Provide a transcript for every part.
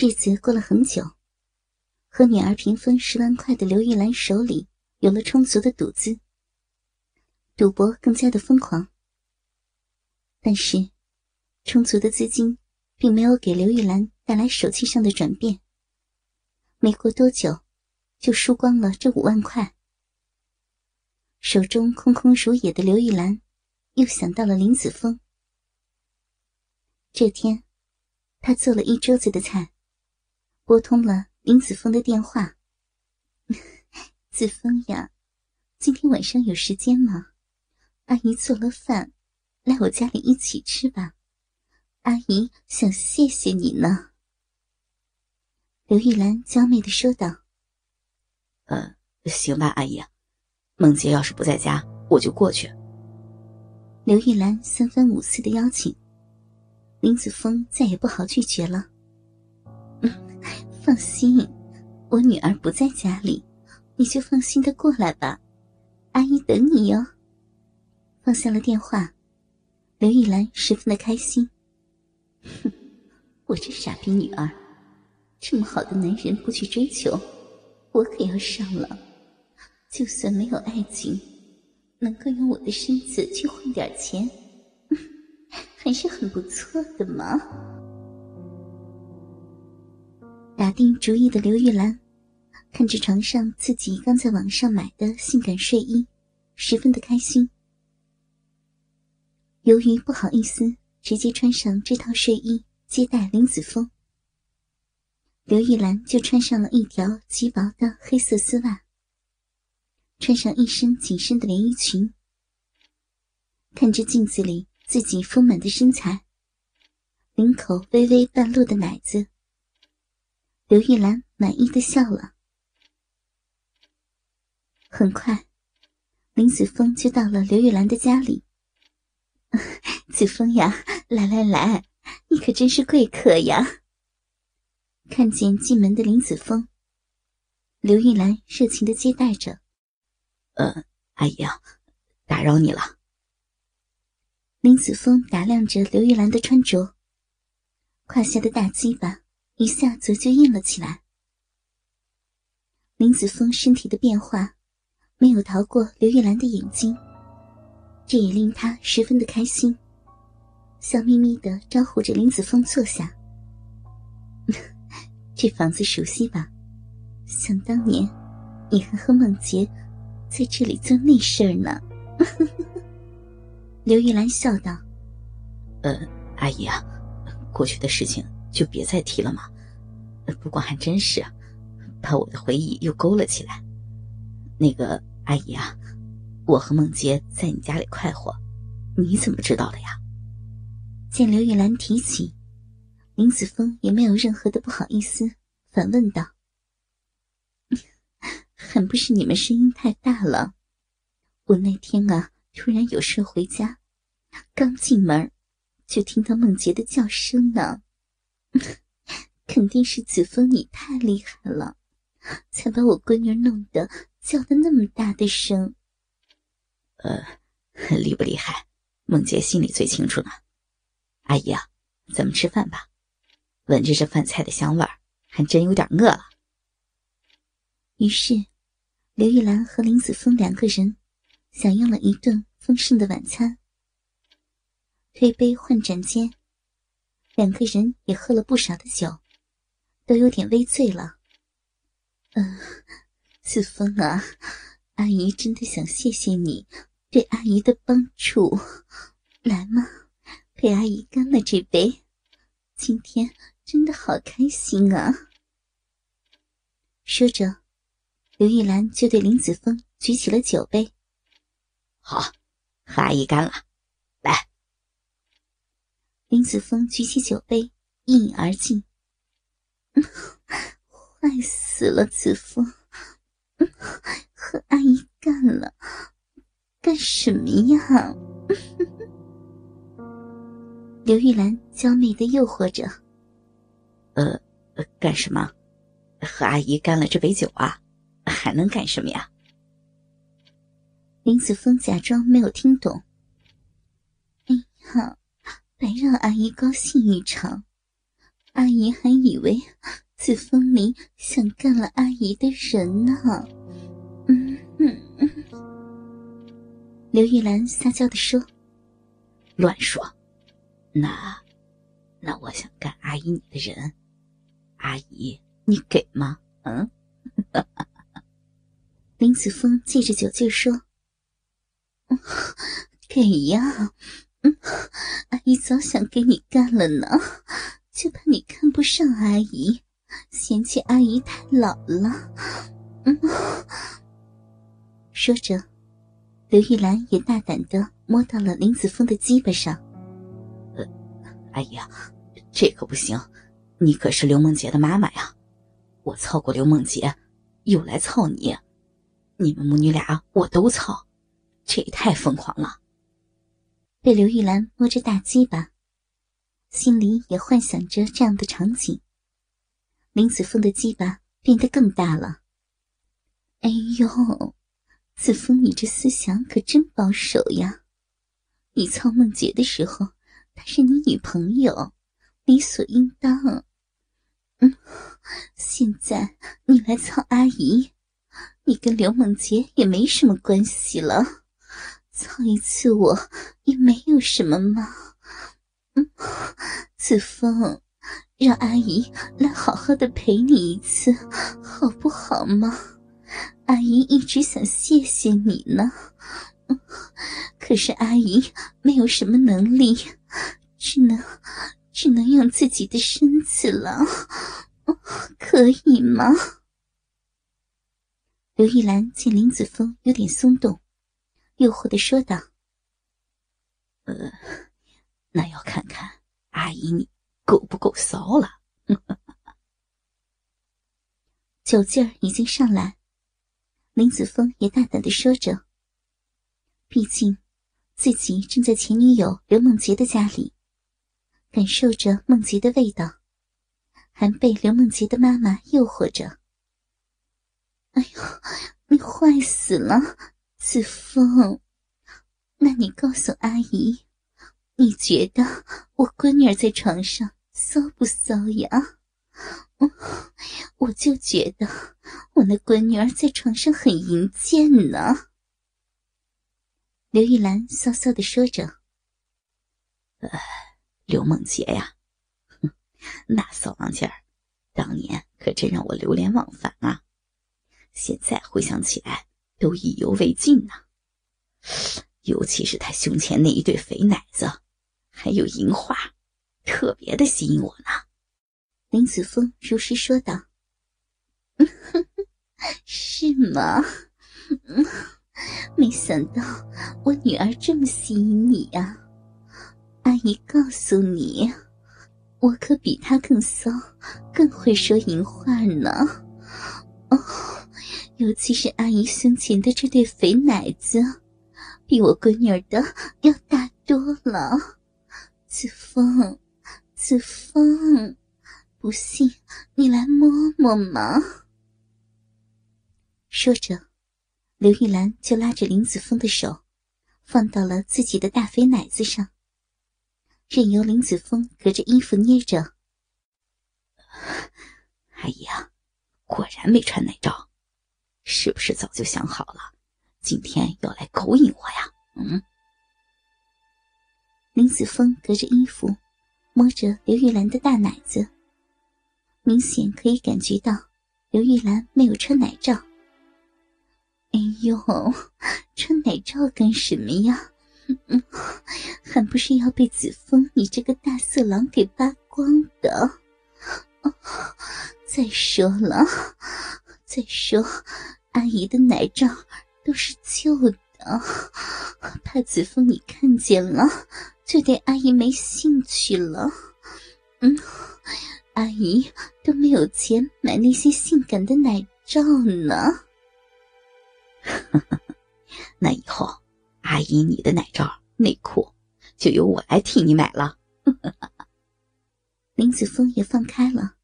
日子过了很久，和女儿平分十万块的刘玉兰手里有了充足的赌资，赌博更加的疯狂。但是，充足的资金并没有给刘玉兰带来手气上的转变。没过多久，就输光了这五万块。手中空空如也的刘玉兰，又想到了林子峰。这天，他做了一桌子的菜。拨通了林子峰的电话。子峰呀，今天晚上有时间吗？阿姨做了饭，来我家里一起吃吧。阿姨想谢谢你呢。刘玉兰娇媚的说道：“呃，行吧，阿姨，梦洁要是不在家，我就过去。”刘玉兰三番五次的邀请，林子峰再也不好拒绝了。放心，我女儿不在家里，你就放心的过来吧，阿姨等你哟。放下了电话，刘玉兰十分的开心。哼，我这傻逼女儿，这么好的男人不去追求，我可要上了。就算没有爱情，能够用我的身子去换点钱，还是很不错的嘛。打定主意的刘玉兰，看着床上自己刚在网上买的性感睡衣，十分的开心。由于不好意思直接穿上这套睡衣接待林子峰，刘玉兰就穿上了一条极薄的黑色丝袜，穿上一身紧身的连衣裙，看着镜子里自己丰满的身材，领口微微半露的奶子。刘玉兰满意的笑了。很快，林子峰就到了刘玉兰的家里。子峰呀，来来来，你可真是贵客呀！看见进门的林子峰，刘玉兰热情的接待着。呃，阿姨啊，打扰你了。林子峰打量着刘玉兰的穿着，胯下的大鸡巴。一下子就硬了起来。林子峰身体的变化没有逃过刘玉兰的眼睛，这也令他十分的开心，笑眯眯的招呼着林子峰坐下。这房子熟悉吧？想当年，你还和梦洁在这里做那事儿呢。刘玉兰笑道：“呃，阿姨啊，过去的事情。”就别再提了嘛。不过还真是，把我的回忆又勾了起来。那个阿姨啊，我和梦洁在你家里快活，你怎么知道的呀？见刘玉兰提起，林子峰也没有任何的不好意思，反问道：“ 还不是你们声音太大了？我那天啊，突然有事回家，刚进门，就听到梦洁的叫声呢。”肯定是子枫你太厉害了，才把我闺女弄得叫的那么大的声。呃，厉不厉害，梦洁心里最清楚呢。阿姨啊，咱们吃饭吧。闻着这饭菜的香味儿，还真有点饿了。于是，刘玉兰和林子峰两个人享用了一顿丰盛的晚餐。推杯换盏间。两个人也喝了不少的酒，都有点微醉了。嗯，子枫啊，阿姨真的想谢谢你对阿姨的帮助。来嘛，陪阿姨干了这杯，今天真的好开心啊！说着，刘玉兰就对林子峰举起了酒杯。好，和阿姨干了，林子峰举起酒杯，一饮而尽。坏死了，子枫，和阿姨干了，干什么呀？刘玉兰娇媚的诱惑着。呃，干什么？和阿姨干了这杯酒啊，还能干什么呀？林子峰假装没有听懂。哎呀！白让阿姨高兴一场，阿姨还以为子枫你想干了阿姨的人呢。嗯嗯嗯。刘玉兰撒娇的说：“乱说，那，那我想干阿姨你的人，阿姨你给吗？嗯？”林子峰借着酒劲说：“给呀，嗯，阿姨早想给你干了呢，就怕你看不上阿姨，嫌弃阿姨太老了。”嗯，说着，刘玉兰也大胆的摸到了林子峰的鸡巴上。“呃，阿姨啊，这可不行，你可是刘梦洁的妈妈呀，我操过刘梦洁，又来操你。”你们母女俩我都操，这也太疯狂了。被刘玉兰摸着大鸡巴，心里也幻想着这样的场景。林子峰的鸡巴变得更大了。哎呦，子峰，你这思想可真保守呀！你操梦洁的时候，她是你女朋友，理所应当。嗯，现在你来操阿姨。你跟刘梦洁也没什么关系了，操一次我也没有什么嘛。嗯，子枫，让阿姨来好好的陪你一次，好不好嘛？阿姨一直想谢谢你呢，可是阿姨没有什么能力，只能只能用自己的身子了，可以吗？刘玉兰见林子峰有点松动，诱惑的说道：“呃，那要看看阿姨你够不够骚了。”酒劲儿已经上来，林子峰也大胆的说着：“毕竟自己正在前女友刘梦洁的家里，感受着梦洁的味道，还被刘梦洁的妈妈诱惑着。”哎呦，你坏死了，子枫！那你告诉阿姨，你觉得我闺女儿在床上骚不骚呀？我就觉得我那闺女儿在床上很淫贱呢。刘玉兰骚骚的说着：“呃，刘梦洁呀，哼，那骚浪劲儿，当年可真让我流连忘返啊。”现在回想起来，都意犹未尽呢。尤其是他胸前那一对肥奶子，还有银花，特别的吸引我呢。林子峰如实说道：“ 是吗？没想到我女儿这么吸引你呀！阿姨告诉你，我可比她更骚，更会说银话呢。哦。”尤其是阿姨胸前的这对肥奶子，比我闺女儿的要大多了。子枫，子枫，不信你来摸摸嘛。说着，刘玉兰就拉着林子峰的手，放到了自己的大肥奶子上，任由林子峰隔着衣服捏着。阿姨啊，果然没穿奶罩。是不是早就想好了，今天要来勾引我呀？嗯。林子峰隔着衣服摸着刘玉兰的大奶子，明显可以感觉到刘玉兰没有穿奶罩。哎呦，穿奶罩干什么呀？还不是要被子峰你这个大色狼给扒光的。再说了，再说。阿姨的奶罩都是旧的，怕子枫你看见了就对阿姨没兴趣了。嗯，阿姨都没有钱买那些性感的奶罩呢。那以后，阿姨你的奶罩内裤就由我来替你买了。林子枫也放开了，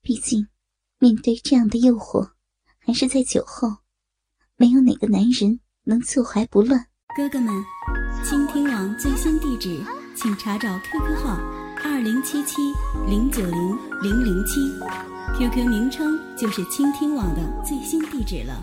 毕竟面对这样的诱惑。还是在酒后，没有哪个男人能坐怀不乱。哥哥们，倾听网最新地址，请查找 QQ 号二零七七零九零零零七，QQ 名称就是倾听网的最新地址了。